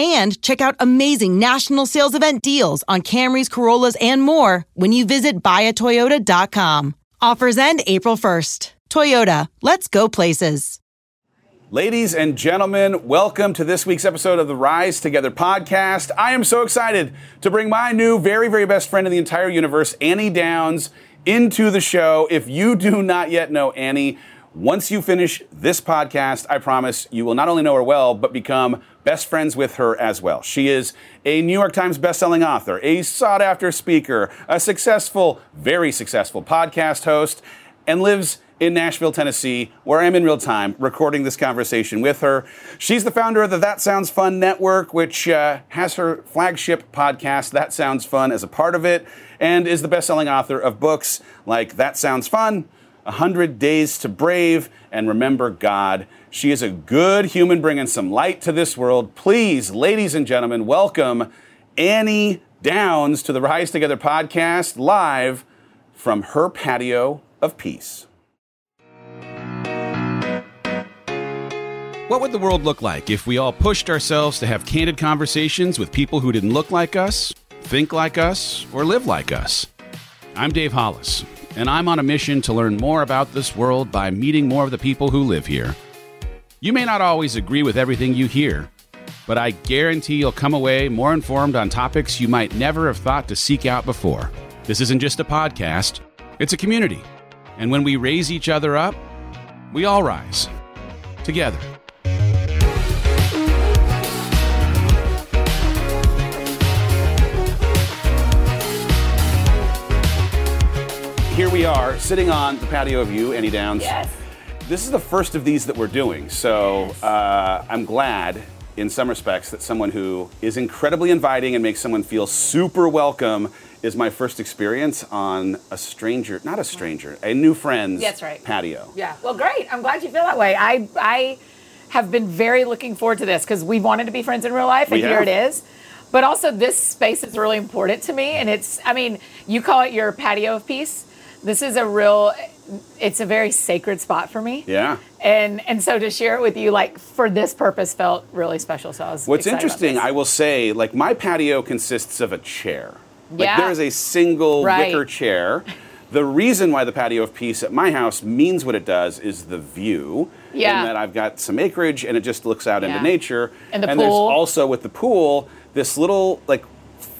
and check out amazing national sales event deals on Camrys, Corollas, and more when you visit buyatoyota.com. Offers end April 1st. Toyota, let's go places. Ladies and gentlemen, welcome to this week's episode of the Rise Together podcast. I am so excited to bring my new very, very best friend in the entire universe, Annie Downs, into the show. If you do not yet know Annie, once you finish this podcast, I promise you will not only know her well, but become best friends with her as well. She is a New York Times bestselling author, a sought after speaker, a successful, very successful podcast host, and lives in Nashville, Tennessee, where I'm in real time recording this conversation with her. She's the founder of the That Sounds Fun Network, which uh, has her flagship podcast, That Sounds Fun, as a part of it, and is the best-selling author of books like That Sounds Fun, 100 Days to Brave, and Remember God. She is a good human bringing some light to this world. Please, ladies and gentlemen, welcome Annie Downs to the Rise Together podcast live from her patio of peace. What would the world look like if we all pushed ourselves to have candid conversations with people who didn't look like us, think like us, or live like us? I'm Dave Hollis, and I'm on a mission to learn more about this world by meeting more of the people who live here. You may not always agree with everything you hear, but I guarantee you'll come away more informed on topics you might never have thought to seek out before. This isn't just a podcast, it's a community. And when we raise each other up, we all rise together. Here we are sitting on the patio of you, Annie Downs. Yes. This is the first of these that we're doing, so Yes. uh, I'm glad, in some respects, that someone who is incredibly inviting and makes someone feel super welcome is my first experience on a stranger, not a stranger, a new friend's That's right. patio. Yeah. Well, great. I'm glad you feel that way. I I have been very looking forward to this because we wanted to be friends in real life, and here it is. But also, this space is really important to me, and it's. I mean, you call it your patio of peace. This is a real. It's a very sacred spot for me. Yeah. And and so to share it with you, like for this purpose, felt really special. So I was. What's interesting. I will say, like my patio consists of a chair. Like Yeah. there is a single Right. wicker chair. The reason why the patio of peace at my house means what it does is the view. Yeah. And that I've got some acreage and it just looks out into nature. And the there's pool. also with the pool this little like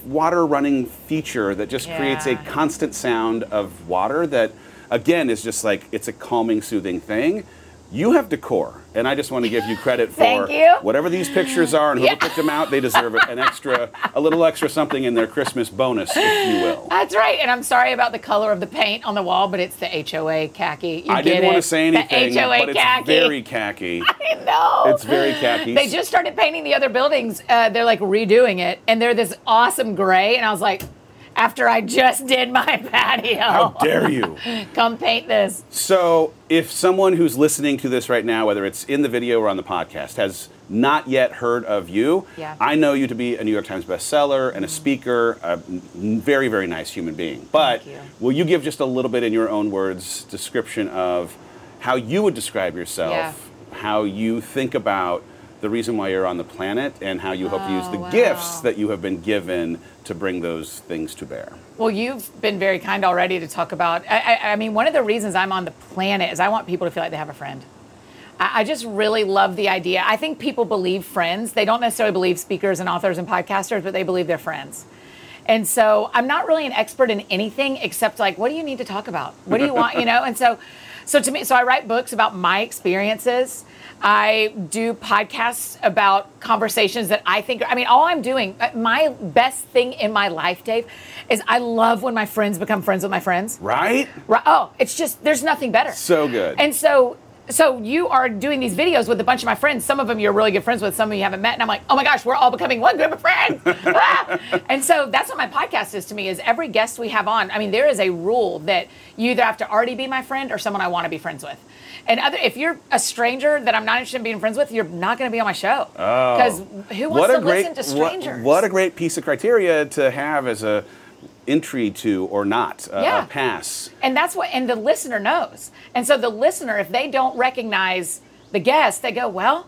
water running feature that just creates a constant sound of water that again is just like it's a calming soothing thing. You have decor, and I just want to give you credit for you. whatever these pictures are and whoever Yeah. picked them out. They deserve it, an extra, a little extra something in their Christmas bonus, if you will. That's right, and I'm sorry about the color of the paint on the wall, but it's the HOA khaki. You I didn't want to say anything, The HOA but it's khaki. very khaki. I know. It's very khaki. They just started painting the other buildings. Uh, they're like redoing it, and they're this awesome gray. And I was like, after I just did my patio, How dare you? come paint this. So, if someone who's listening to this right now, whether it's in the video or on the podcast, has not yet heard of you, Yeah. I know you to be a New York Times bestseller and a mm-hmm. speaker, a very, very nice human being. But you. will you give just a little bit in your own words description of how you would describe yourself, Yeah. how you think about the reason why you're on the planet, and how you hope to use the Oh, wow. gifts that you have been given to bring those things to bear? Well, you've been very kind already to talk about. I, I, I mean, one of the reasons I'm on the planet is I want people to feel like they have a friend. I, I just really love the idea. I think people believe friends. They don't necessarily believe speakers and authors and podcasters, but they believe they're friends. And so I'm not really an expert in anything except like, what do you need to talk about? What do you want? You know? And so, So to me, so I write books about my experiences. I do podcasts about conversations that I think. I mean, all I'm doing, uh, my best thing in my life, Dave, is I love when my friends become friends with my friends. Right? Right. Oh, it's just there's nothing better. So good. And so so you are doing these videos with a bunch of my friends. Some of them you're really good friends with. Some of you haven't met. And I'm like, oh my gosh, we're all becoming one group of friends. Ah! And so that's what my podcast is to me. Is every guest we have on. I mean, there is a rule that you either have to already be my friend or someone I want to be friends with. And other, if you're a stranger that I'm not interested in being friends with, you're not going to be on my show. Oh. Because who wants what to great, listen to strangers? What, what a great piece of criteria to have as a entry to or not a, Yeah. a pass. And that's what, and the listener knows. And so the listener, if they don't recognize the guest, they go, well,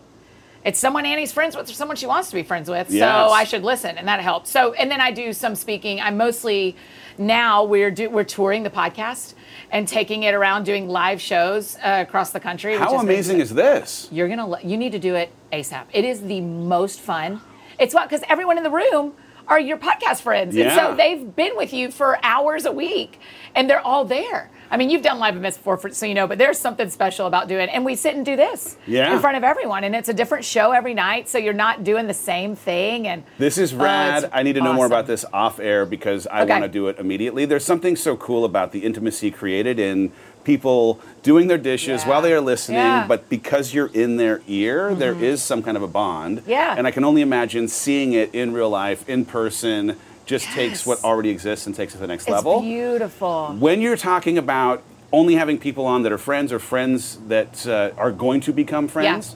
it's someone Annie's friends with or someone she wants to be friends with. Yes. So I should listen. And that helps. So, and then I do some speaking. I'm mostly, now we're, do, we're touring the podcast and taking it around doing live shows uh, across the country. How amazing is this? you're gonna lo- you need to do it asap it is the most fun it's what because everyone in the room are your podcast friends and so they've been with you for hours a week and they're all there i mean you've done live events before for, so you know but there's something special about doing it and we sit and do this Yeah. in front of everyone and it's a different show every night so you're not doing the same thing and This is Oh, rad. it's I need to know more about this off air because I Okay. want to do it immediately. There's something so cool about the intimacy created in people doing their dishes Yeah. while they are listening, Yeah. Mm-hmm. but because you're in their ear, there is some kind of a bond. Yeah. And I can only imagine seeing it in real life, in person, just takes what already exists and takes it to the next it's level. beautiful When you're talking about only having people on that are friends or friends that uh, are going to become friends,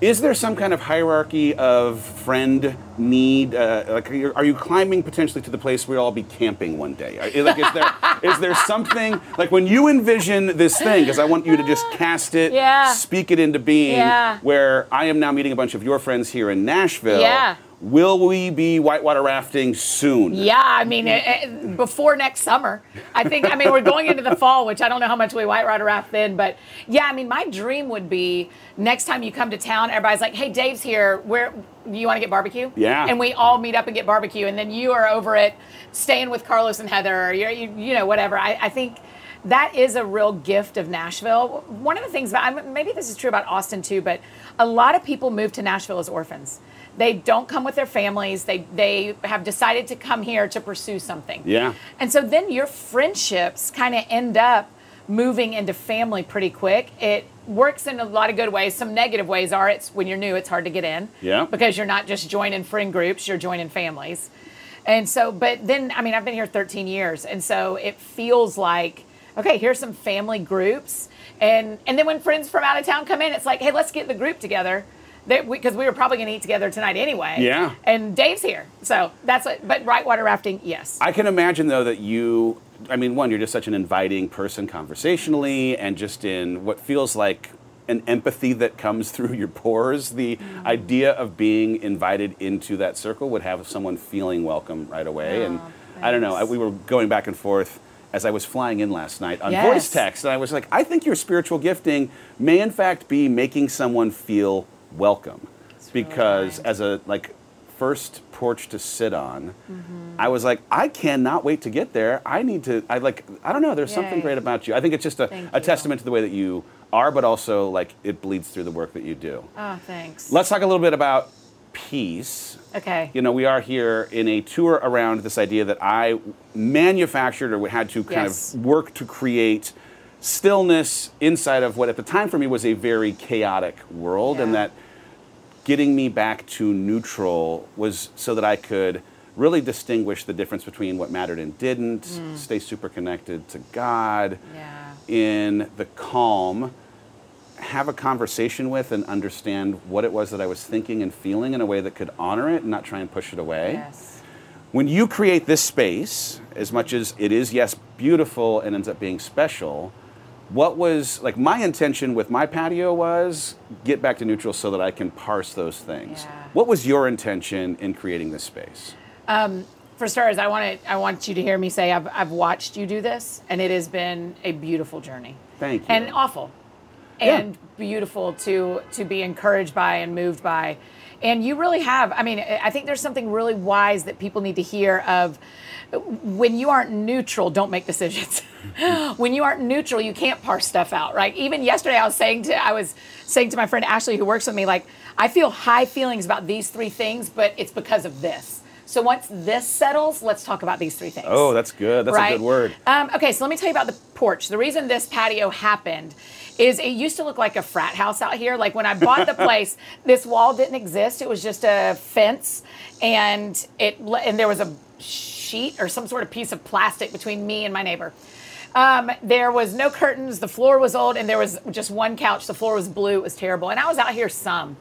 is there some kind of hierarchy of friend need? Uh, like, are you, are you climbing potentially to the place where you'll all be camping one day? Are- like, is there is there something like when you envision this thing? Because I want you to just cast it, Yeah. speak it into being. Yeah. Where I am now meeting a bunch of your friends here in Nashville. Yeah. Will we be whitewater rafting soon? Yeah, I mean, it, it- before next summer. I think, I mean, we're going into the fall, which I don't know how much we whitewater raft then, but yeah, I mean, my dream would be next time you come to town, everybody's like, hey, Dave's here. Where you want to get barbecue? Yeah. And we all meet up and get barbecue, and then you are over it staying with Carlos and Heather, or you're, you, you know, whatever. I, I think that is a real gift of Nashville. One of the things about maybe this is true about Austin too, but a lot of people move to Nashville as orphans. They don't come with their families. They they have decided to come here to pursue something. Yeah. And so then your friendships kind of end up moving into family pretty quick. It works in a lot of good ways. Some negative ways are it's when you're new, it's hard to get in. Yeah. Because you're not just joining friend groups, you're joining families. And so, but then, I mean, I've been here 13 years, and so it feels like, okay, here's some family groups, and and then when friends from out of town come in, it's like, hey, let's get the group together, because we, were probably going to eat together tonight anyway. Yeah. And Dave's here, so that's what. But whitewater rafting, yes. I can imagine though that you, I mean, one, you're just such an inviting person conversationally, and just in what feels like an empathy that comes through your pores. The Mm-hmm. idea of being invited into that circle would have someone feeling welcome right away. and I don't know, I, we were going back and forth as I was flying in last night on Yes. voice text, and I was like, I think your spiritual gifting may in fact be making someone feel welcome, really because kind. as a like first porch to sit on, I was like, I cannot wait to get there. I need to. I like. I don't know. There's something great about you. I think it's just a, a testament to the way that you are, but also like it bleeds through the work that you do. oh, thanks. Let's talk a little bit about peace. Okay. You know, we are here in a tour around this idea that I manufactured or had to kind Yes. of work to create stillness inside of what at the time for me was a very chaotic world, and that getting me back to neutral was so that I could really distinguish the difference between what mattered and didn't, mm. stay super connected to God yeah. in the calm, have a conversation with and understand what it was that I was thinking and feeling in a way that could honor it and not try and push it away. Yes. When you create this space, as much as it is, yes, beautiful and ends up being special, what was like my intention with my patio was get back to neutral so that I can parse those things. Yeah. What was your intention in creating this space? Um, for starters, I want to I want you to hear me say I've I've watched you do this, and it has been a beautiful journey. Thank you. And awful. And beautiful to to be encouraged by and moved by. And you really have. I mean, I think there's something really wise that people need to hear of when you aren't neutral, don't make decisions. when you aren't neutral, you can't parse stuff out, right? Even yesterday I was saying to I was saying to my friend Ashley who works with me like I feel high feelings about these three things, but it's because of this. So once this settles, let's talk about these three things. Oh, that's good. That's right? a good word. Um, okay, so let me tell you about the porch. The reason this patio happened is it used to look like a frat house out here. Like when I bought the place, this wall didn't exist. It was just a fence, and it and there was a sheet or some sort of piece of plastic between me and my neighbor. Um, there was no curtains. The floor was old, and there was just one couch. The floor was blue. It was terrible. And I was out here some,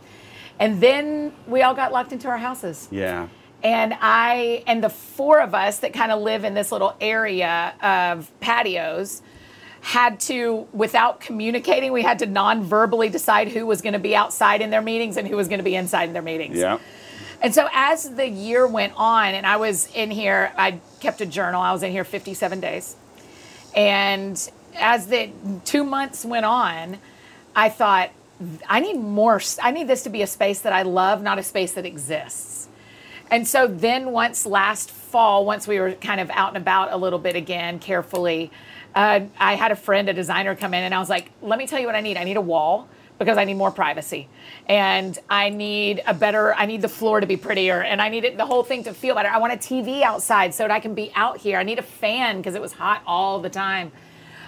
and then we all got locked into our houses. Yeah. And I and the four of us that kind of live in this little area of patios had to, without communicating, we had to non-verbally decide who was going to be outside in their meetings and who was going to be inside in their meetings. Yeah. And so as the year went on, and I was in here, I kept a journal. I was in here 57 days. And as the two months went on, I thought, I need more, I need this to be a space that I love, not a space that exists. And so then once last fall, once we were kind of out and about a little bit again, carefully, uh, I had a friend, a designer, come in, and I was like, let me tell you what I need. I need a wall because I need more privacy. And I need a better, I need the floor to be prettier and I need it, the whole thing to feel better. I want a TV outside so that I can be out here. I need a fan because it was hot all the time.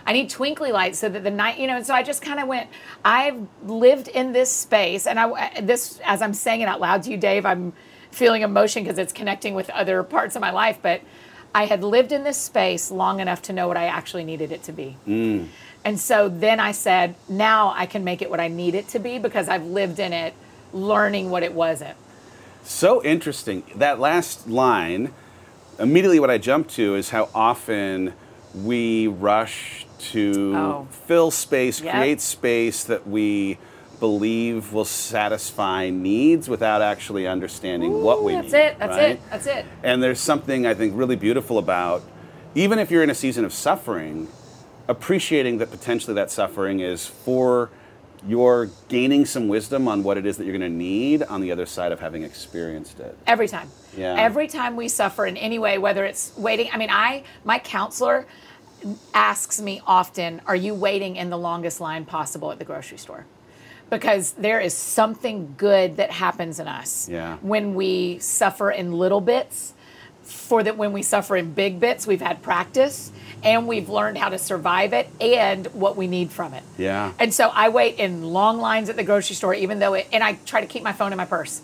I need twinkly lights so that the night, you know, and so I just kind of went, I've lived in this space and I, this, as I'm saying it out loud to you, Dave, I'm feeling emotion because it's connecting with other parts of my life, but I had lived in this space long enough to know what I actually needed it to be. Mm. And so then I said, now I can make it what I need it to be because I've lived in it, learning what it wasn't. So interesting. That last line, immediately what I jumped to is how often we rush to Oh. fill space, Yep. create space that we believe will satisfy needs without actually understanding what we That's need. That's it. That's right? it. That's it. And there's something I think really beautiful about, even if you're in a season of suffering, appreciating that potentially that suffering is for your gaining some wisdom on what it is that you're going to need on the other side of having experienced it. Every time. Yeah. Every time we suffer in any way, whether it's waiting. I mean, I my counselor asks me often, "Are you waiting in the longest line possible at the grocery store?" Because there is something good that happens in us Yeah. when we suffer in little bits. For that, when we suffer in big bits, we've had practice and we've learned how to survive it and what we need from it. Yeah. And so I wait in long lines at the grocery store, even though it, and I try to keep my phone in my purse.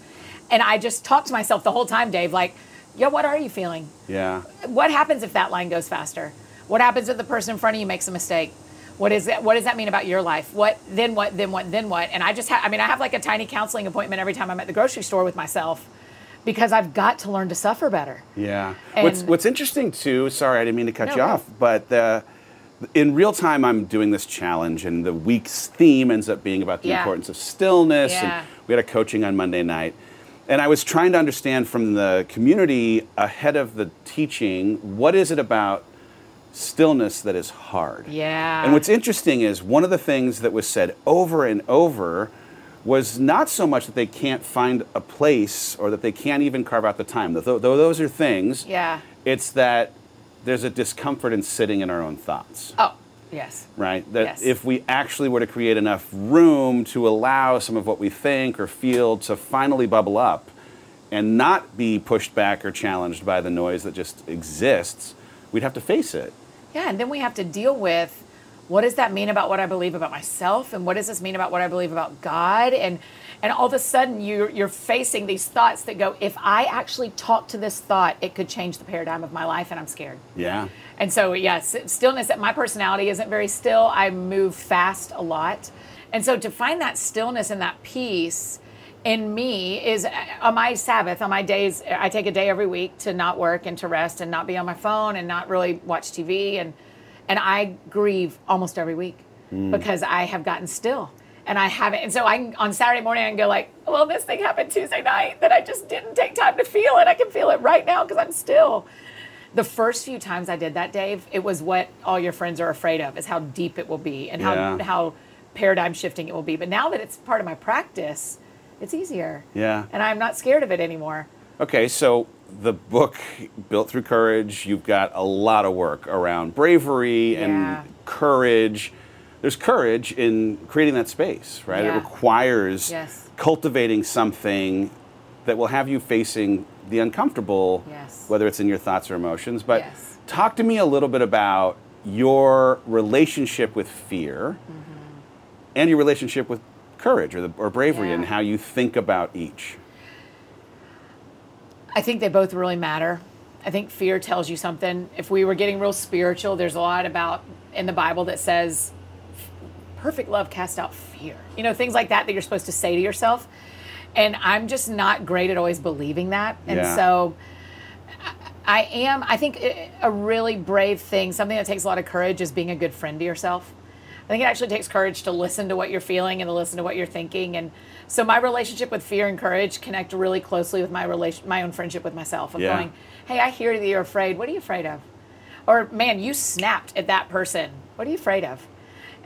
And I just talk to myself the whole time, Dave, like, yo, what are you feeling? Yeah. What happens if that line goes faster? What happens if the person in front of you makes a mistake? What is that? What does that mean about your life? What then? What then? What then? What? And I just have. I mean, I have like a tiny counseling appointment every time I'm at the grocery store with myself, because I've got to learn to suffer better. Yeah. what's And- What's interesting too. Sorry, I didn't mean to cut No, you go. off, but the, in real time, I'm doing this challenge, and the week's theme ends up being about the Yeah. importance of stillness. Yeah. And we had a coaching on Monday night, and I was trying to understand from the community ahead of the teaching what is it about stillness that is hard. Yeah. And what's interesting is one of the things that was said over and over was not so much that they can't find a place or that they can't even carve out the time. Though, though those are things, Yeah. it's that there's a discomfort in sitting in our own thoughts, Oh, yes. right? That Yes. if we actually were to create enough room to allow some of what we think or feel to finally bubble up and not be pushed back or challenged by the noise that just exists, we'd have to face it. Yeah, and then we have to deal with what does that mean about what I believe about myself, and what does this mean about what I believe about God, and and all of a sudden you're you're facing these thoughts that go, if I actually talk to this thought, it could change the paradigm of my life, and I'm scared. Yeah. And so, yes, stillness. My personality isn't very still. I move fast a lot, and so to find that stillness and that peace in me is uh, on my Sabbath, on my days. I take a day every week to not work and to rest and not be on my phone and not really watch TV and and I grieve almost every week because I have gotten still. And I haven't, and so I on Saturday morning I can go like, well, this thing happened Tuesday night that I just didn't take time to feel, and I can feel it right now because I'm still the first few times I did that, Dave, it was what all your friends are afraid of is how deep it will be and how Yeah. how paradigm shifting it will be. But now that it's part of my practice, it's easier. Yeah. And I'm not scared of it anymore. Okay, so the book built through courage. You've got a lot of work around bravery Yeah. and courage. There's courage in creating that space, right? It requires Yes. cultivating something that will have you facing the uncomfortable, Yes. whether it's in your thoughts or emotions. But Yes. talk to me a little bit about your relationship with fear Mm-hmm. and your relationship with courage or, the, or bravery Yeah. and how you think about each. I think they both really matter. I think fear tells you something. If we were getting real spiritual, there's a lot about in the Bible that says perfect love casts out fear. You know, things like that that you're supposed to say to yourself. And I'm just not great at always believing that. And Yeah. so I- I am, I think a really brave thing, something that takes a lot of courage is being a good friend to yourself. I think it actually takes courage to listen to what you're feeling and to listen to what you're thinking. And so my relationship with fear and courage connect really closely with my relation, my own friendship with myself. Of Yeah. going, hey, I hear that you're afraid. What are you afraid of? Or man, you snapped at that person. What are you afraid of?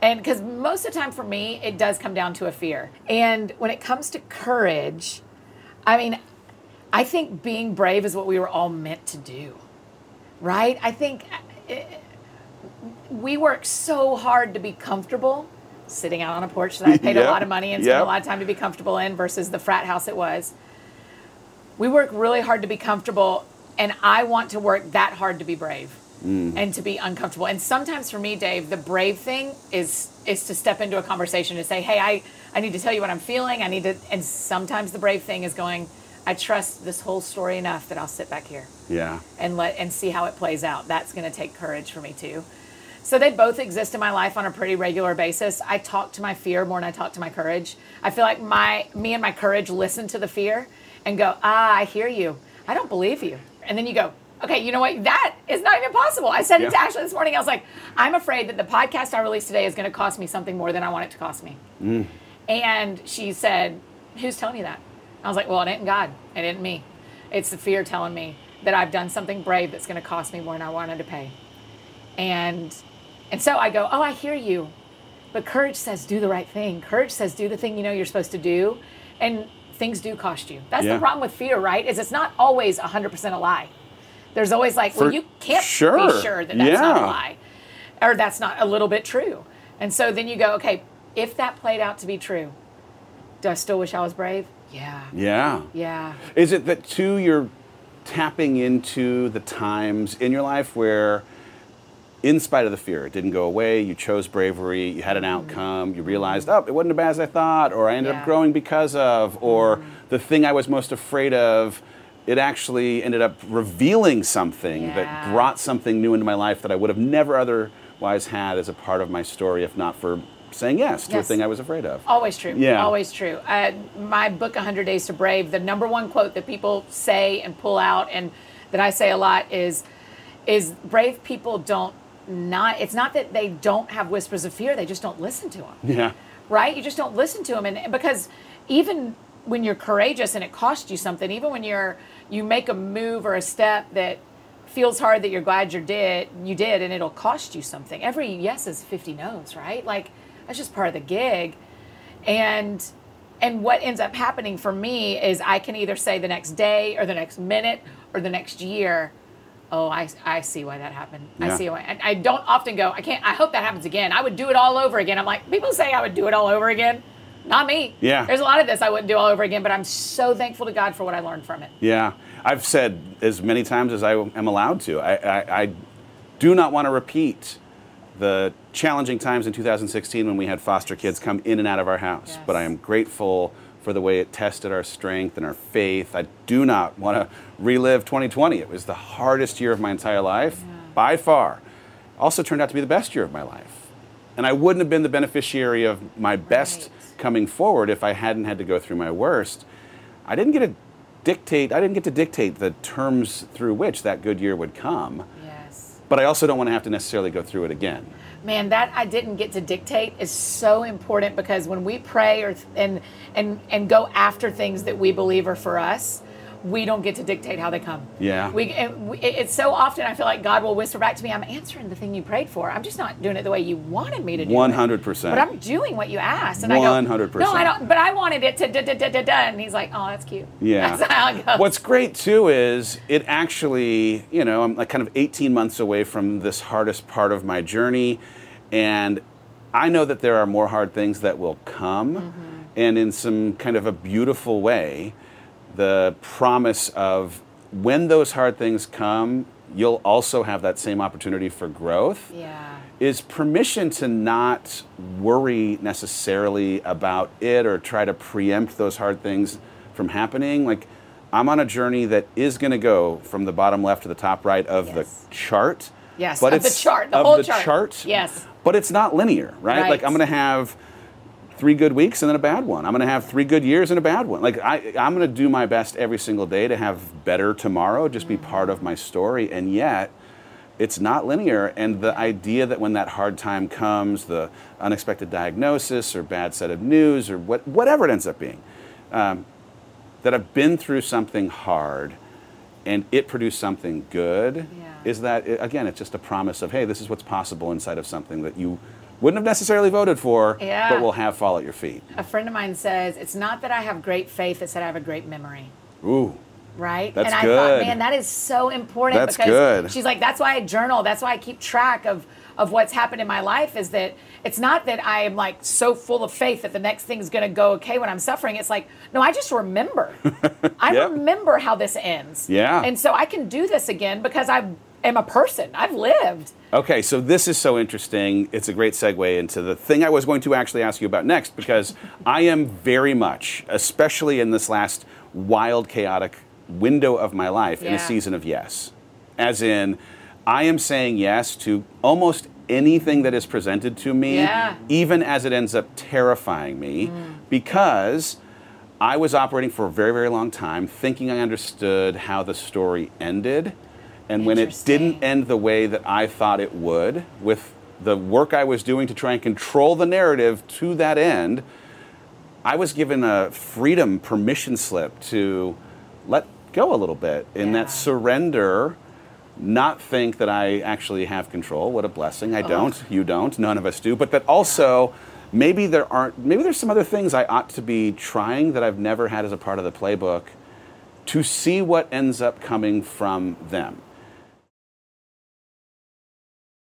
And because most of the time for me, it does come down to a fear. And when it comes to courage, I mean, I think being brave is what we were all meant to do, right? I think uh, we work so hard to be comfortable sitting out on a porch that I paid Yep, a lot of money and spent yep. a lot of time to be comfortable in versus the frat house it was. We work really hard to be comfortable, and I want to work that hard to be brave mm. and to be uncomfortable. And sometimes for me, Dave, the brave thing is is to step into a conversation to say, "Hey, I I need to tell you what I'm feeling. I need to." And sometimes the brave thing is going, "I trust this whole story enough that I'll sit back here." Yeah. and let and see how it plays out. That's going to take courage for me too. So they both exist in my life on a pretty regular basis. I talk to my fear more than I talk to my courage. I feel like my me and my courage listen to the fear and go, "Ah, I hear you. I don't believe you." And then you go, "Okay, you know what? That is not even possible." I said it to Ashley this morning. I was like, "I'm afraid that the podcast I release today is going to cost me something more than I want it to cost me." And she said, Who's telling you that? I was like, Well, it ain't God. It ain't me. It's the fear telling me that I've done something brave that's going to cost me more than I wanted to pay. And and so I go, Oh, I hear you. But courage says do the right thing. Courage says do the thing you know you're supposed to do. And things do cost you. That's Yeah. the problem with fear, right? Is it's not always 100% a lie. There's always like, For well, you can't sure. be sure that that's not a lie or that's not a little bit true. And so then you go, okay, if that played out to be true, do I still wish I was brave? Yeah. Yeah. Yeah. Is it that too you're tapping into the times in your life where in spite of the fear, it didn't go away, you chose bravery, you had an outcome, you realized, oh, it wasn't as bad as I thought, or I ended Yeah. up growing because of, or the thing I was most afraid of, it actually ended up revealing something that brought something new into my life that I would have never otherwise had as a part of my story if not for saying yes to a thing I was afraid of. Always true. Yeah. Always true. Uh, my book, 100 Days to Brave, the number one quote that people say and pull out and that I say a lot is, is brave people don't not, it's not that they don't have whispers of fear, they just don't listen to them. Yeah. right? You just don't listen to them, and because even when you're courageous and it costs you something, even when you're you make a move or a step that feels hard that you're glad you did you did, and it'll cost you something. Every yes is fifty no's, right? Like that's just part of the gig, and and what ends up happening for me is I can either say the next day or the next minute or the next year. Oh, I, I see why that happened. I see why. And I don't often go, I can't, I hope that happens again. I would do it all over again. I'm like, people say I would do it all over again. Not me. Yeah. There's a lot of this I wouldn't do all over again, but I'm so thankful to God for what I learned from it. Yeah, I've said as many times as I am allowed to. I, I, I do not want to repeat the challenging times in 2016 when we had foster kids come in and out of our house. Yes. But I am grateful for the way it tested our strength and our faith. I do not want to relive 2020. It was the hardest year of my entire life by far. Also turned out to be the best year of my life. And I wouldn't have been the beneficiary of my best Right. coming forward if I hadn't had to go through my worst. I didn't get to dictate I didn't get to dictate the terms through which that good year would come. But I also don't want to have to necessarily go through it again. Man, that I didn't get to dictate is so important because when we pray or and and and go after things that we believe are for us, we don't get to dictate how they come. Yeah. We, it, we- it's so often I feel like God will whisper back to me, I'm answering the thing you prayed for. I'm just not doing it the way you wanted me to do it. 100%. But I'm doing what you asked. And I go, 100%. No, I don't, but I wanted it to da da da da da. And he's like, oh, that's cute. Yeah. That's how it goes. What's great too is it actually, you know, I'm like kind of 18 months away from this hardest part of my journey, and I know that there are more hard things that will come, Mm-hmm. and in some kind of a beautiful way, the promise of when those hard things come, you'll also have that same opportunity for growth Yeah. is permission to not worry necessarily about it or try to preempt those hard things from happening. Like, I'm on a journey that is going to go from the bottom left to the top right of Yes. the chart. Yes, but of the it's chart, the of whole the chart. chart. Yes. But it's not linear, right? Right. Like, I'm going to have three good weeks and then a bad one. I'm going to have three good years and a bad one. Like I, I'm going to do my best every single day to have better tomorrow. Just be part of my story, and yet it's not linear. And the idea that when that hard time comes, the unexpected diagnosis or bad set of news or what, whatever it ends up being, um, that I've been through something hard and it produced something good Yeah. is that it, again it's just a promise of hey this is what's possible inside of something that you wouldn't have necessarily voted for Yeah. but will have fall at your feet A friend of mine says, it's not that I have great faith, it's that I have a great memory. ooh right? That's and I good. thought, man, that is so important That's because good. she's like, that's why I journal. That's why I keep track of of what's happened in my life. Is that it's not that I am like so full of faith that the next thing's going to go okay when I'm suffering. It's like, no, I just remember. I Yep. remember how this ends. Yeah. and so I can do this again because I am a person. I've lived. Okay, so this is so interesting. It's a great segue into the thing I was going to actually ask you about next because I am very much, especially in this last wild, chaotic window of my life, in a season of yes. As in, I am saying yes to almost anything that is presented to me, Yeah. even as it ends up terrifying me, mm. because I was operating for a very, very long time, thinking I understood how the story ended. And when it didn't end the way that I thought it would, with the work I was doing to try and control the narrative to that end, I was given a freedom permission slip to let go a little bit in Yeah. that surrender, not think that I actually have control. What a blessing. I don't. You don't. None of us do. But that also, maybe there aren't, maybe there's some other things I ought to be trying that I've never had as a part of the playbook to see what ends up coming from them.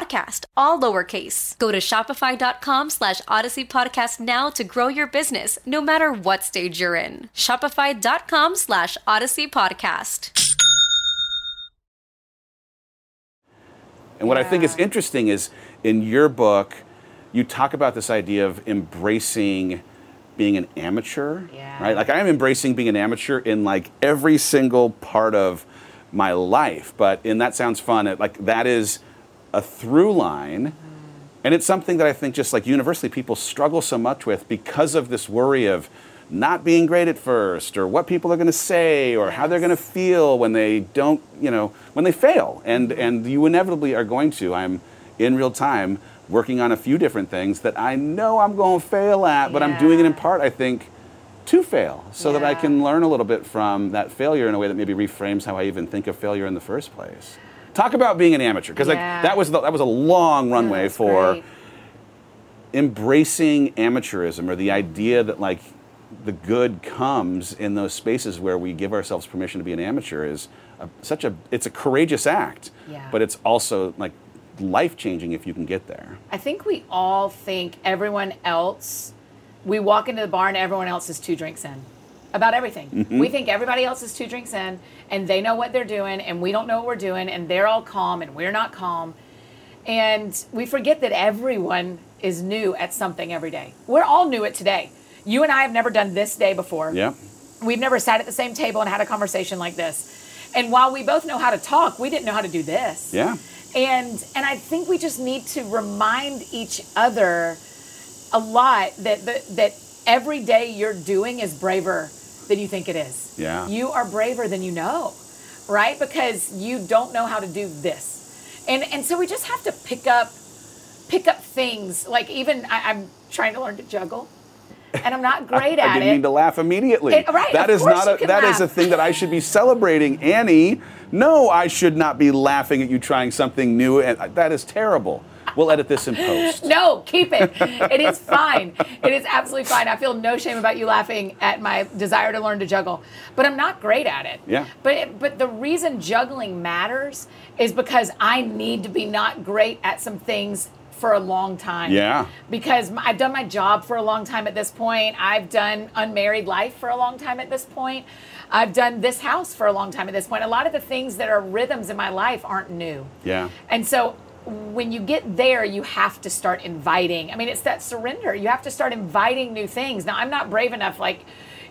podcast, all lowercase. Go to shopify.com slash odyssey podcast now to grow your business, no matter what stage you're in. Shopify.com slash odyssey podcast. And what I think is interesting is in your book, you talk about this idea of embracing being an amateur, Yeah. right? Like I am embracing being an amateur in like every single part of my life. But in that sounds fun. It, like that is a through line, and it's something that I think just like universally people struggle so much with because of this worry of not being great at first, or what people are going to say, or how they're going to feel when they don't, you know, when they fail. And mm-hmm. and you inevitably are going to. I'm in real time working on a few different things that I know I'm going to fail at, but I'm doing it in part, I think, to fail so that I can learn a little bit from that failure in a way that maybe reframes how I even think of failure in the first place. Talk about being an amateur because Yeah. like that was the, that was a long runway for great. embracing amateurism or the idea that like the good comes in those spaces where we give ourselves permission to be an amateur is a, such a it's a courageous act Yeah. but it's also like life changing if you can get there I think we all think everyone else, we walk into the bar and everyone else is two drinks in about everything. Mm-hmm. We think everybody else is two drinks in and they know what they're doing and we don't know what we're doing and they're all calm and we're not calm. And we forget that everyone is new at something every day. We're all new at today. You and I have never done this day before. yeah We've never sat at the same table and had a conversation like this. And while we both know how to talk, we didn't know how to do this yeah and and I think we just need to remind each other a lot that that, that every day you're doing is braver than you think it is. Yeah. You are braver than you know, right? Because you don't know how to do this, and and so we just have to pick up pick up things like even I, I'm trying to learn to juggle, and I'm not great I at didn't it. mean to laugh immediately. It- right, That is not a that is a thing that I should be celebrating, Annie. No, I should not be laughing at you trying something new, and that is terrible. We'll edit this in post. No, keep it. It is fine. It is absolutely fine. I feel no shame about you laughing at my desire to learn to juggle, but I'm not great at it. Yeah. But it, but the reason juggling matters is because I need to be not great at some things for a long time. Yeah. Because I've done my job for a long time at this point. I've done unmarried life for a long time at this point. I've done this house for a long time at this point. A lot of the things that are rhythms in my life aren't new. Yeah. And so when you get there, you have to start inviting. I mean, it's that surrender. You have to start inviting new things. Now, I'm not brave enough, like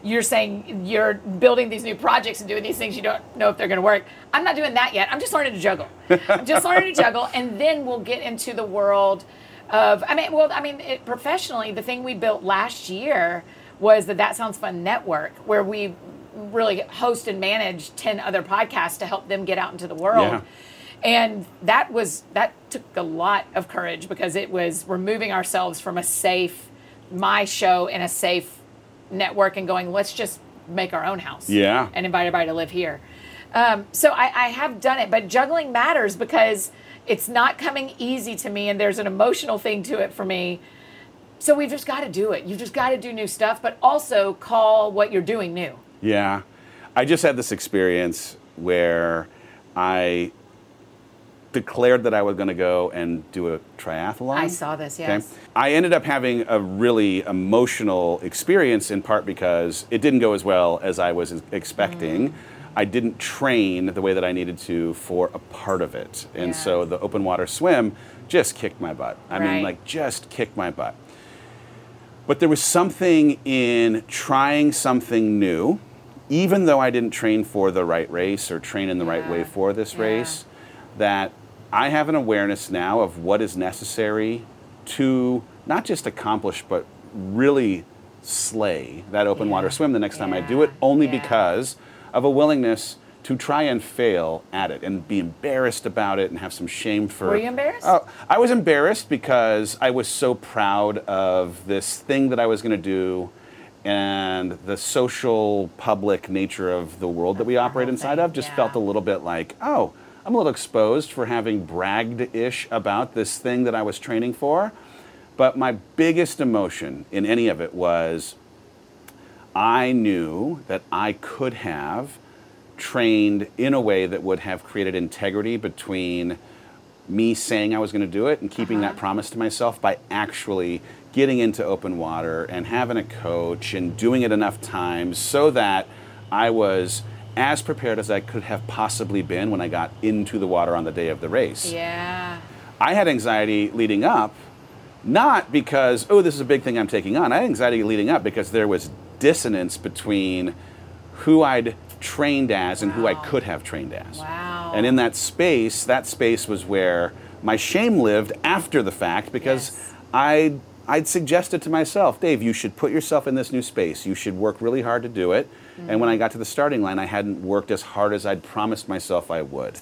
you're saying you're building these new projects and doing these things you don't know if they're going to work. I'm not doing that yet. I'm just learning to juggle. I'm just learning to juggle. And then we'll get into the world of, I mean, well, I mean, it, professionally, the thing we built last year was the That Sounds Fun Network, where we really host and manage 10 other podcasts to help them get out into the world Yeah. And that was that took a lot of courage because it was removing ourselves from a safe my show in a safe network and going let's just make our own house Yeah. and invite everybody to live here um, so I, I have done it but juggling matters because it's not coming easy to me and there's an emotional thing to it for me so we've just got to do it you've just got to do new stuff but also call what you're doing new Yeah. I just had this experience where I declared that I was going to go and do a triathlon. I saw this, yes. I ended up having a really emotional experience in part because it didn't go as well as I was expecting. Mm. I didn't train the way that I needed to for a part of it. And Yeah. so the open water swim just kicked my butt. I mean, like, just kicked my butt. But there was something in trying something new, even though I didn't train for the right race or train in the right way for this Yeah. race, that I have an awareness now of what is necessary to not just accomplish, but really slay that open Yeah. water swim the next time I do it, only Yeah. because of a willingness to try and fail at it and be embarrassed about it and have some shame for Were you embarrassed? Oh, I was embarrassed because I was so proud of this thing that I was going to do and the social public nature of the world that we operate inside of just yeah. felt a little bit like, oh, I'm a little exposed for having bragged ish about this thing that I was training for. But my biggest emotion in any of it was I knew that I could have trained in a way that would have created integrity between me saying I was going to do it and keeping that uh-huh. promise to myself by actually getting into open water and having a coach and doing it enough times so that I was as prepared as I could have possibly been when I got into the water on the day of the race. yeah I had anxiety leading up, not because, oh, this is a big thing I'm taking on. I had anxiety leading up because there was dissonance between who I'd trained as and who I could have trained as. Wow. And in that space, that space was where my shame lived after the fact because Yes. I I'd suggested to myself, Dave, you should put yourself in this new space. You should work really hard to do it. And when I got to the starting line, I hadn't worked as hard as I'd promised myself I would.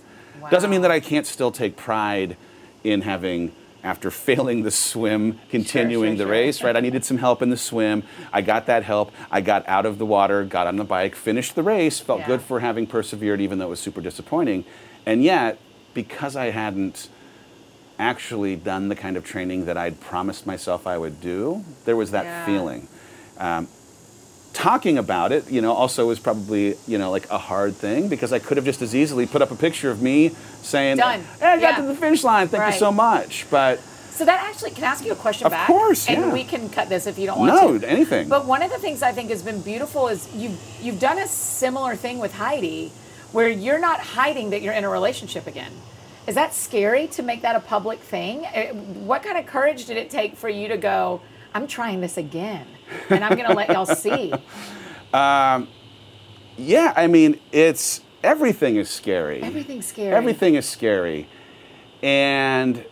Doesn't mean that I can't still take pride in having after failing the swim, continuing sure, the sure. race, right? I needed some help in the swim. I got that help. I got out of the water, got on the bike, finished the race, felt Yeah. good for having persevered, even though it was super disappointing. And yet, because I hadn't actually done the kind of training that I'd promised myself I would do, there was that Yeah. feeling. Um, talking about it, you know, also was probably, you know, like a hard thing because I could have just as easily put up a picture of me saying, Done. "Hey, I got Yeah. to the finish line. Thank Right. you so much." But So that actually can I ask you a question Of back? course, And we can cut this if you don't want no, to. No, anything. But one of the things I think has been beautiful is you've you've done a similar thing with Heidi, where you're not hiding that you're in a relationship again. Is that scary to make that a public thing? Eh, What kind of courage did it take for you to go? I'm trying this again, and I'm going to let y'all see. Um, yeah, I mean, it's everything is scary. Everything's scary. Everything is scary. And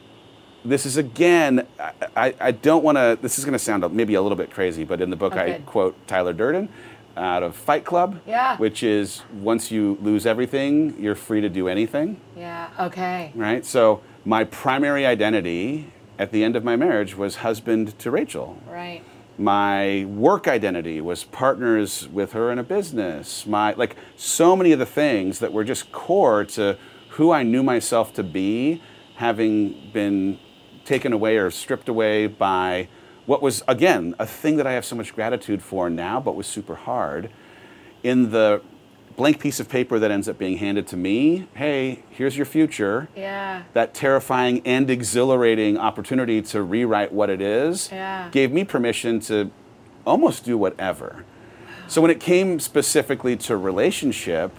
this is again, I, I, I don't want to, this is going to sound maybe a little bit crazy, but in the book Oh, I quote Tyler Durden out of Fight Club, Yeah. which is once you lose everything, you're free to do anything, Yeah. Okay. right? So my primary identity at the end of my marriage was husband to Rachel. Right. my work identity was partners with her in a business my like so many of the things that were just core to who i knew myself to be having been taken away or stripped away by what was again a thing that i have so much gratitude for now but was super hard in the blank piece of paper that ends up being handed to me hey here's your future Yeah. that terrifying and exhilarating opportunity to rewrite what it is Yeah. gave me permission to almost do whatever. So when it came specifically to relationship,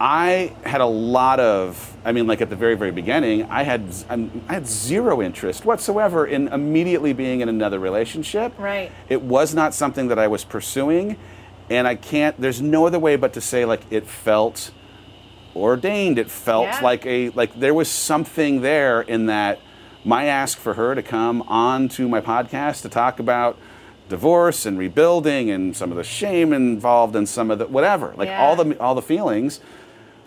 I had a lot of, I mean, like at the very, very beginning, I had, um, I had zero interest whatsoever in immediately being in another relationship. Right. It was not something that I was pursuing, and I can't. There's no other way but to say like it felt ordained. It felt Yeah. like a like there was something there in that my ask for her to come on to my podcast to talk about divorce and rebuilding and some of the shame involved and some of the whatever like all the all the feelings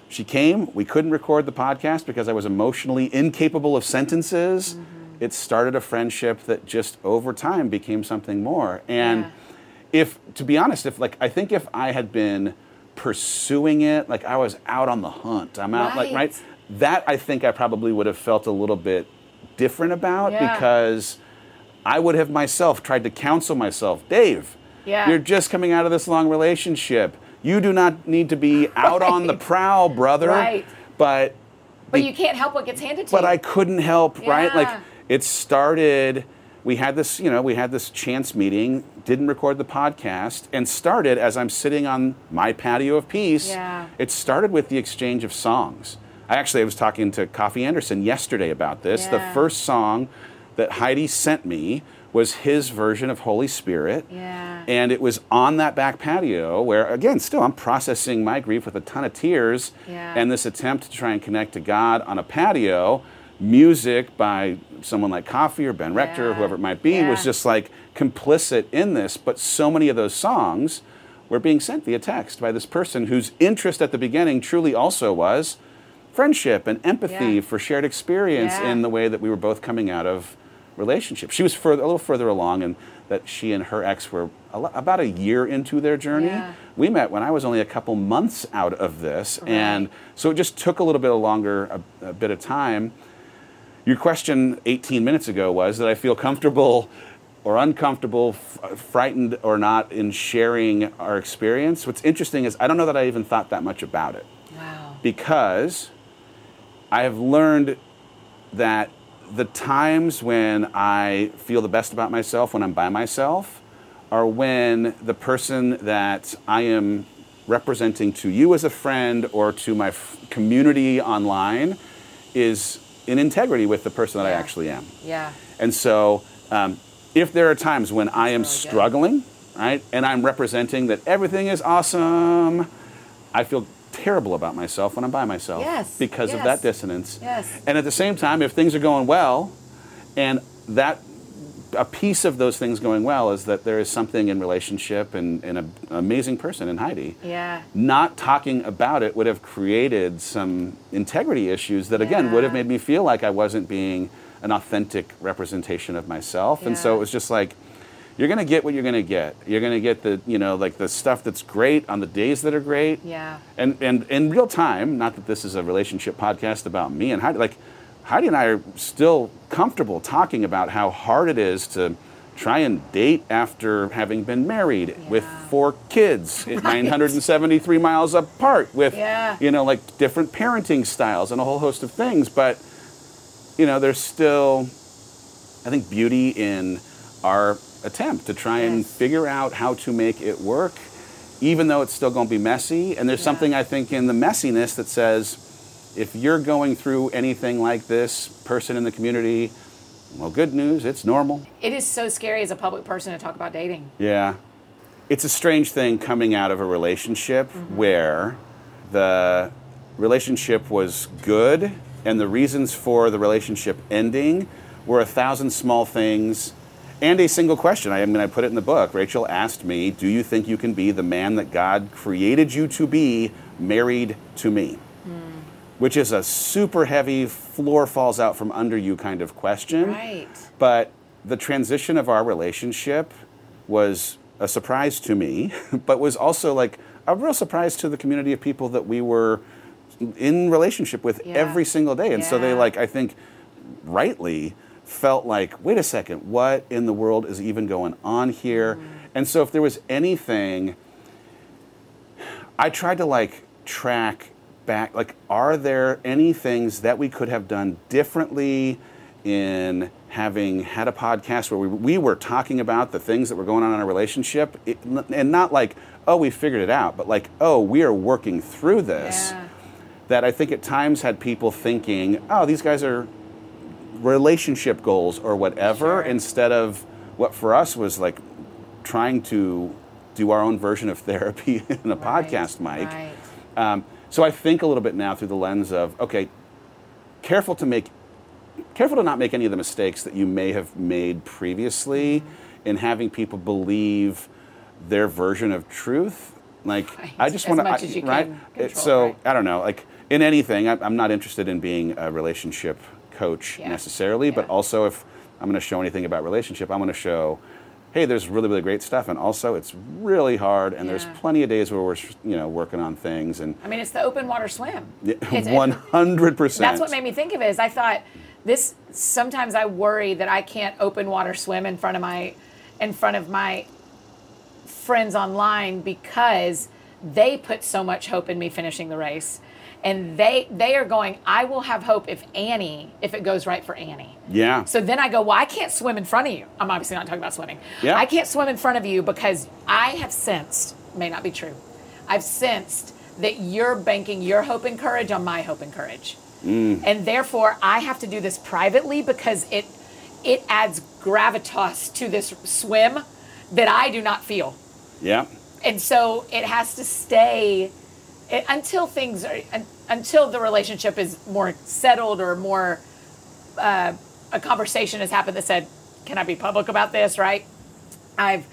she came we couldn't record the podcast because i was emotionally incapable of sentences Mm-hmm. it started a friendship that just over time became something more and Yeah. If to be honest if like i think if i had been pursuing it like i was out on the hunt i'm out like Right. right that i think i probably would have felt a little bit different about Yeah. because i would have myself tried to counsel myself dave Yeah. you're just coming out of this long relationship you do not need to be out on the prowl brother Right. but But you can't help what gets handed to but you. But I couldn't help, right? Like it started. We had this, you know, we had this chance meeting. Didn't record the podcast, and started as I'm sitting on my patio of peace. Yeah. It started with the exchange of songs. I actually I was talking to Coffey Anderson yesterday about this. The first song that Heidi sent me was his version of Holy Spirit. Yeah. And it was on that back patio where, again, still I'm processing my grief with a ton of tears Yeah. and this attempt to try and connect to God on a patio. Music by someone like Coffey or Ben Rector or whoever it might be was just like complicit in this. But so many of those songs were being sent via text by this person whose interest at the beginning truly also was friendship and empathy Yeah. for shared experience Yeah. in the way that we were both coming out of relationship. She was further, a little further along, and that she and her ex were about a year into their journey. Yeah. We met when I was only a couple months out of this, and so it just took a little bit longer, a, a bit of time. Your question 18 minutes ago was that I feel comfortable or uncomfortable, f- frightened or not in sharing our experience. What's interesting is I don't know that I even thought that much about it wow. because I have learned that the times when I feel the best about myself when I'm by myself are when the person that I am representing to you as a friend or to my f- community online is in integrity with the person that I actually am. Yeah. And so, um, if there are times when I am really good. struggling, right, and I'm representing that everything is awesome, I feel terrible about myself when I'm by myself Yes, because of that dissonance. Yes. And at the same time, if things are going well, and that a piece of those things going well is that there is something in relationship and, and an amazing person in Heidi Yeah. not talking about it would have created some integrity issues that again would have made me feel like I wasn't being an authentic representation of myself. And so it was just like, you're gonna get what you're gonna get. You're gonna get the, you know, like the stuff that's great on the days that are great. Yeah. And and in real time, not that this is a relationship podcast about me and Heidi, like Heidi and I are still comfortable talking about how hard it is to try and date after having been married with four kids at 973 miles apart with Yeah. you know like different parenting styles and a whole host of things. But you know there's still i think beauty in our attempt to try and figure out how to make it work even though it's still going to be messy. And there's Yeah. something i think in the messiness that says if you're going through anything like this person in the community well good news it's normal It is so scary as a public person to talk about dating. yeah. It's a strange thing coming out of a relationship mm-hmm. where the relationship was good and the reasons for the relationship ending were a thousand small things and a single question. I mean, I put it in the book. Rachel asked me, Do you think you can be the man that God created you to be married to me? Which is a super heavy, floor falls out from under you kind of question. Right. But the transition of our relationship was a surprise to me, but was also like a real surprise to the community of people that we were in relationship with Yeah. every single day. And so they like I think rightly felt like, wait a second, what in the world is even going on here? Mm. And so if there was anything I tried to like track back like are there any things that we could have done differently in having had a podcast where we, we were talking about the things that were going on in our relationship it, and not like oh we figured it out but like oh we are working through this Yeah. that I think at times had people thinking oh these guys are relationship goals or whatever Sure. instead of what for us was like trying to do our own version of therapy in a Right, podcast mic. right. Um, so I think a little bit now through the lens of okay, careful to make, careful to not make any of the mistakes that you may have made previously in having people believe their version of truth. Like Right, I just want to, much as you right? Uh, control, so right. I don't know. Like in anything, I'm not interested in being a relationship coach Yeah. necessarily, but also if I'm going to show anything about relationship, I'm going to show, hey, there's really really great stuff, and also it's really hard, and there's plenty of days where we're you know working on things, and I mean, it's the open water swim. One hundred percent. That's what made me think of it. Is I thought this. Sometimes I worry that I can't open water swim in front of my, in front of my friends online because they put so much hope in me finishing the race, and they they are going. I will have hope if Annie, if it goes right for Annie. Yeah. So then I go, well, I can't swim in front of you. I'm obviously not talking about swimming. Yeah. I can't swim in front of you because I have sensed, may not be true, I've sensed that you're banking your hope and courage on my hope and courage. Mm. And therefore, I have to do this privately because it it adds gravitas to this swim that I do not feel. yeah. And so it has to stay it, until things are until the relationship is more settled or more uh, a conversation has happened that said, "Can I be public about this?" Right? I've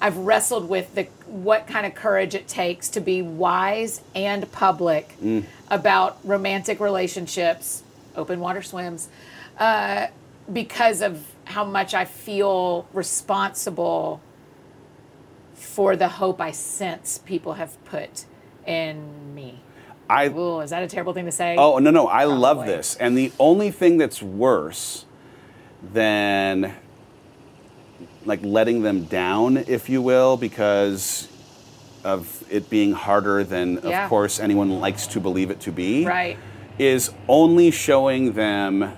I've wrestled with the what kind of courage it takes to be wise and public about romantic relationships, open water swims, uh, because of how much I feel responsible for the hope I sense people have put in me. I Ooh, is that a terrible thing to say? Oh no no, I love Probably. this. And the only thing that's worse than like letting them down, if you will, because of it being harder than Yeah. of course anyone likes to believe it to be. Right. Is only showing them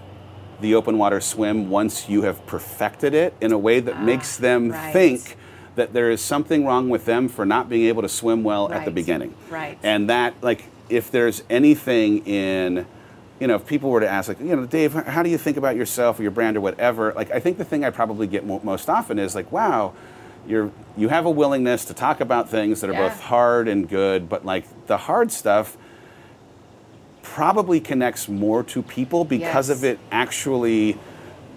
the open water swim once you have perfected it in a way that makes them Ah, right. think that there is something wrong with them for not being able to swim well at the beginning. Right. And that, like, if there's anything in, you know, if people were to ask, like, you know, Dave, how do you think about yourself or your brand or whatever? Like, I think the thing I probably get mo- most often is like, wow, you're you have a willingness to talk about things that are Yeah. both hard and good, but like the hard stuff probably connects more to people because Yes. of it actually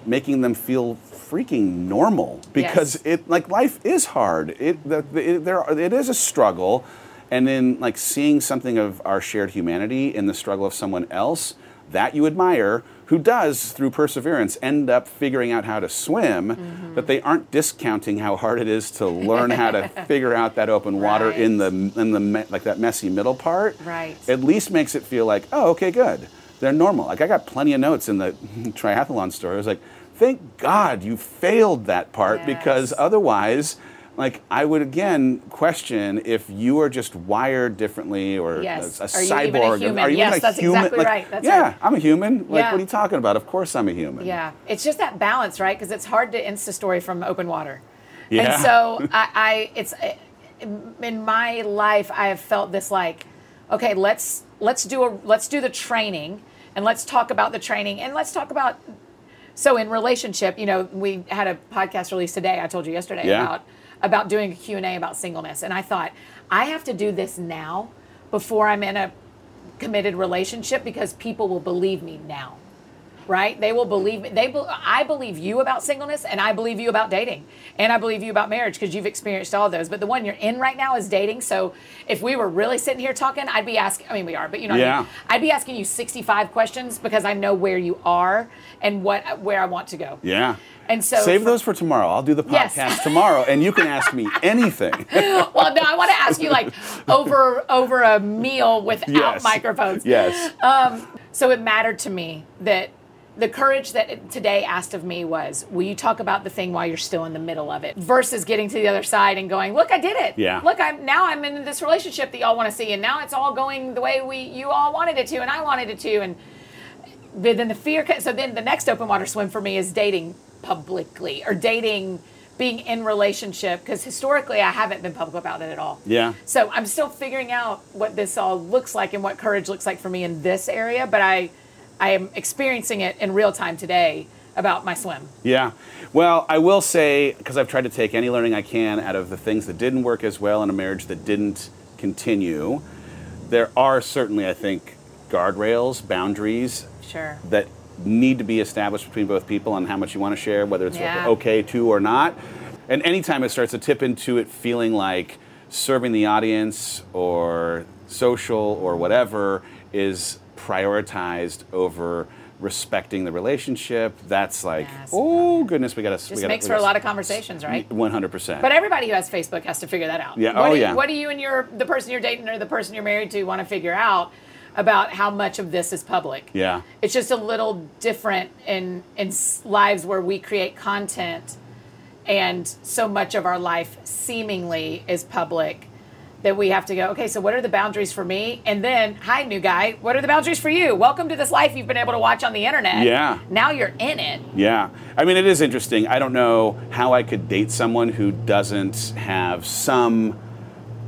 making them feel freaking normal because Yes. it like life is hard it, the, it there are- it is a struggle and then like seeing something of our shared humanity in the struggle of someone else that you admire who does, through perseverance, end up figuring out how to swim, Mm-hmm. but they aren't discounting how hard it is to learn how to figure out that open water in the in the me- like that messy middle part. Right. At least makes it feel like, oh, okay, good. They're normal. Like I got plenty of notes in the triathlon story. I was like, thank God you failed that part because otherwise. Like I would again question if you are just wired differently or Yes. a, a Are you cyborg. even a human? Are you Yes, even a that's human? exactly Like, right. That's yeah, right. I'm a human. Like, Yeah. what are you talking about? Of course, I'm a human. Yeah, it's just that balance, right? Because it's hard to insta story from open water. Yeah. And so I, I, it's in my life, I have felt this like, okay, let's let's do a let's do the training, and let's talk about the training, and let's talk about. So in relationship, you know, we had a podcast release today. I told you yesterday Yeah. about about doing a Q and A about singleness, and I thought I have to do this now before I'm in a committed relationship because people will believe me now right they will believe me. they be, i believe you about singleness and i believe you about dating and i believe you about marriage because you've experienced all those but the one you're in right now is dating so if we were really sitting here talking i'd be asking i mean we are but you know what I Yeah. mean? i'd be asking you 65 questions because i know where you are and what where i want to go Yeah. And so save for- those for tomorrow. I'll do the Yes. podcast tomorrow, and you can ask me anything. well no i want to ask you like over over a meal without Yes. microphones Yes. Um, so it mattered to me that the courage that today asked of me was, will you talk about the thing while you're still in the middle of it versus getting to the other side and going, look, I did it. Yeah. Look, I'm now I'm in this relationship that y'all want to see, and now it's all going the way we you all wanted it to, and I wanted it to, and but then the fear. So then the next open water swim for me is dating publicly or dating. Being in relationship because historically I haven't been public about it at all. Yeah. So I'm still figuring out what this all looks like and what courage looks like for me in this area, but I I am experiencing it in real time today about my swim. Yeah. Well, I will say, because I've tried to take any learning I can out of the things that didn't work as well in a marriage that didn't continue, there are certainly, I think, guardrails, boundaries Sure. that need to be established between both people on how much you want to share, whether it's Yeah. okay to or not. And anytime it starts to tip into it feeling like serving the audience or social or whatever is prioritized over respecting the relationship, that's like, Yes. oh goodness, we got to. Just makes for a lot of conversations, right? One hundred percent. But everybody who has Facebook has to figure that out. Yeah, What oh, do yeah. What do you and your the person you're dating or the person you're married to want to figure out about how much of this is public? Yeah. It's just a little different in in lives where we create content, and so much of our life seemingly is public. That we have to go, okay, so what are the boundaries for me? And then, hi, new guy, what are the boundaries for you? Welcome to this life you've been able to watch on the internet. Yeah. Now you're in it. Yeah. I mean, it is interesting. I don't know how I could date someone who doesn't have some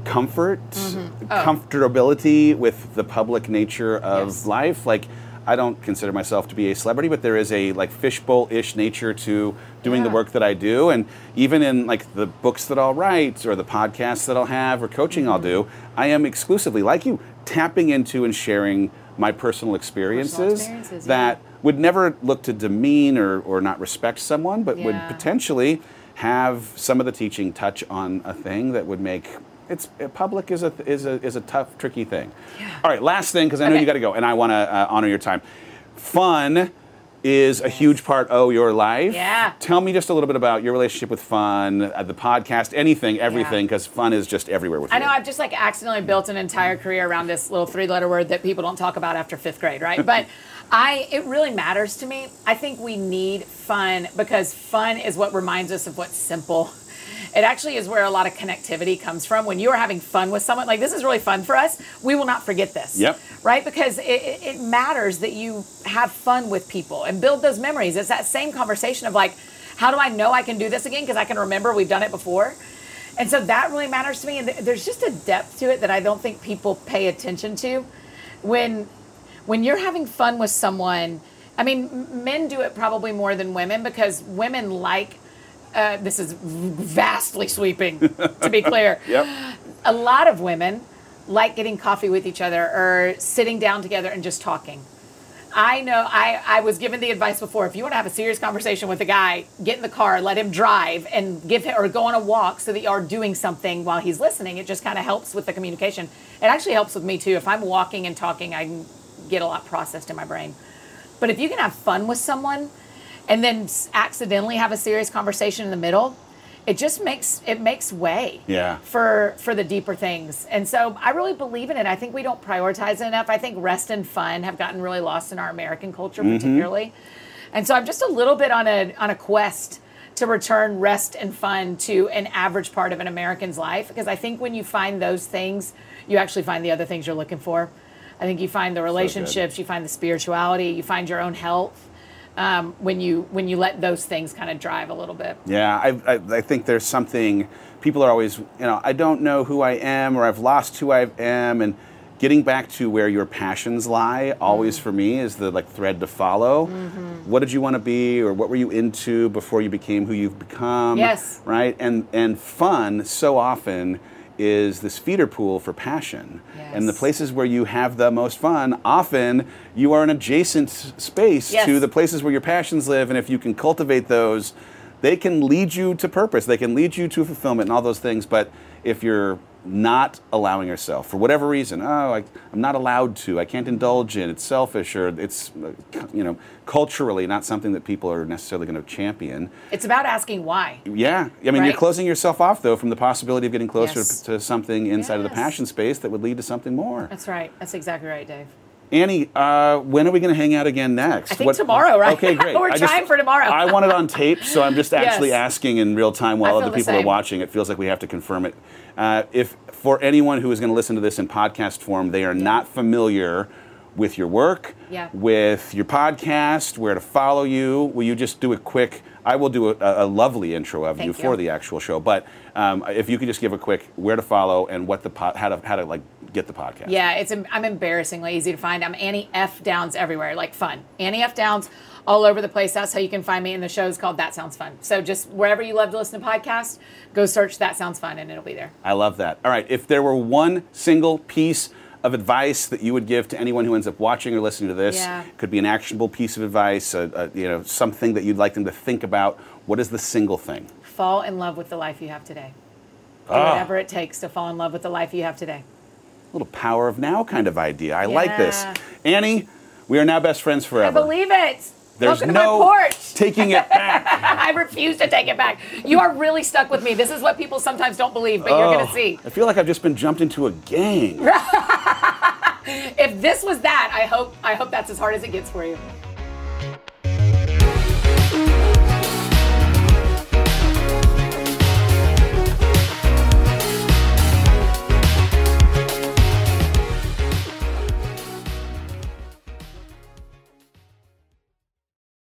comfort, Mm-hmm. Oh. comfortability with the public nature of Yes. life. Like, I don't consider myself to be a celebrity, but there is a like fishbowl-ish nature to doing the work that I do, and even in like the books that I'll write or the podcasts that I'll have or coaching I'll do, I am exclusively like you tapping into and sharing my personal experiences, experiences, yeah. that would never look to demean or, or not respect someone, but would potentially have some of the teaching touch on a thing that would make it's uh, public is a is a is a tough, tricky thing. Yeah. All right, last thing because I know Okay. you got to go, and I want to uh, honor your time. Fun is a huge part of your life. Yeah. Tell me just a little bit about your relationship with fun, uh, the podcast, anything, everything, because fun is just everywhere with I you. know I've just like accidentally built an entire career around this little three-letter word that people don't talk about after fifth grade, right? But I, it really matters to me. I think we need fun because fun is what reminds us of what's simple. It actually is where a lot of connectivity comes from. When you are having fun with someone, like this is really fun for us, we will not forget this. Yep. Right? Because it, it, matters that you have fun with people and build those memories. It's that same conversation of like, how do I know I can do this again? Because I can remember we've done it before. And so that really matters to me. And th- there's just a depth to it that I don't think people pay attention to. When when you're having fun with someone, I mean, men do it probably more than women because women like. Uh, this is vastly sweeping, to be clear. Yep. A lot of women like getting coffee with each other or sitting down together and just talking. I know I, I was given the advice before if you want to have a serious conversation with a guy, get in the car, let him drive and give him or go on a walk so that you are doing something while he's listening. It just kind of helps with the communication. It actually helps with me too. If I'm walking and talking, I get a lot processed in my brain. But if you can have fun with someone and then accidentally have a serious conversation in the middle, it just makes it makes way Yeah. for for the deeper things. And so I really believe in it. I think we don't prioritize it enough. I think rest and fun have gotten really lost in our American culture mm-hmm. particularly. And so I'm just a little bit on a on a quest to return rest and fun to an average part of an American's life because I think when you find those things, you actually find the other things you're looking for. I think you find the relationships, you find the spirituality, you find your own health um, when you when you let those things kind of drive a little bit. Yeah, I, I, I think there's something, people are always, you know, I don't know who I am or I've lost who I am. And getting back to where your passions lie, always Mm. for me, is the like thread to follow. Mm-hmm. What did you want to be or what were you into before you became who you've become? Yes. Right? And, and fun so often is this feeder pool for passion. And the places where you have the most fun, often you are an adjacent space Yes. to the places where your passions live. And if you can cultivate those, they can lead you to purpose. They can lead you to fulfillment and all those things. But if you're not allowing herself for whatever reason, oh, I, I'm not allowed to, I can't indulge in, it's selfish, or it's, uh, you know, culturally not something that people are necessarily going to champion. It's about asking why. Yeah, I mean, you're closing yourself off though from the possibility of getting closer Yes. to something inside of the passion space that would lead to something more. That's right. That's exactly right, Dave. Annie, uh, when are we going to hang out again next? I think tomorrow, right? Okay, great. We're I just- trying for tomorrow. I want it on tape, so I'm just actually Yes. asking in real time while other people are watching. It feels like we have to confirm it. Uh, if for anyone who is going to listen to this in podcast form, they are not familiar with your work, Yeah. with your podcast, where to follow you, will you just do a quick? I will do a, a lovely intro of you Thank for you. the actual show, but um, if you could just give a quick where to follow and what the pod, how to how to like get the podcast. Yeah, it's I'm embarrassingly easy to find. I'm Annie F Downs everywhere, like fun. Annie F Downs all over the place. That's how you can find me. And the show's called That Sounds Fun. So just wherever you love to listen to podcasts, go search That Sounds Fun, and it'll be there. I love that. All right, if there were one single piece of advice that you would give to anyone who ends up watching or listening to this, Yeah. could be an actionable piece of advice, a, a, you know, something that you'd like them to think about. What is the single thing? Fall in love with the life you have today. Do Ah. whatever it takes to fall in love with the life you have today. A little power of now kind of idea. I like this. Annie, we are now best friends forever. I believe it. There's Welcome no to my porch. taking it back. I refuse to take it back. You are really stuck with me. This is what people sometimes don't believe, but you're Oh, going to see. I feel like I've just been jumped into a gang. If this was that, I hope I hope that's as hard as it gets for you.